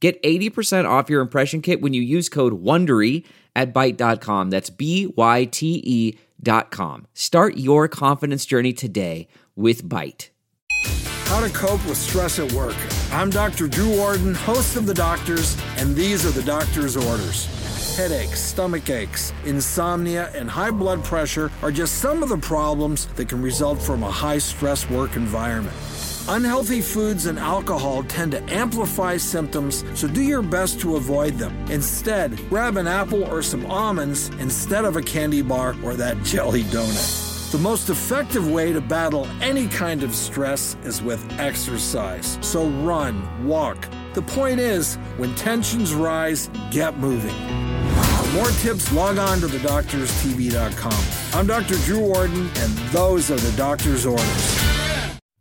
Get 80% off your impression kit when you use code WONDERY at Byte.com. That's B-Y-T-E dot com. Start your confidence journey today with Byte. How to cope with stress at work. I'm Dr. Drew Ordon, host of The Doctors, and these are the doctor's orders. Headaches, stomach aches, insomnia, and high blood pressure are just some of the problems that can result from a high stress work environment. Unhealthy foods and alcohol tend to amplify symptoms, so do your best to avoid them. Instead, grab an apple or some almonds instead of a candy bar or that jelly donut. The most effective way to battle any kind of stress is with exercise. So run, walk. The point is, when tensions rise, get moving. For more tips, log on to thedoctorstv.com. I'm Dr. Drew Ordon, and those are the doctor's orders.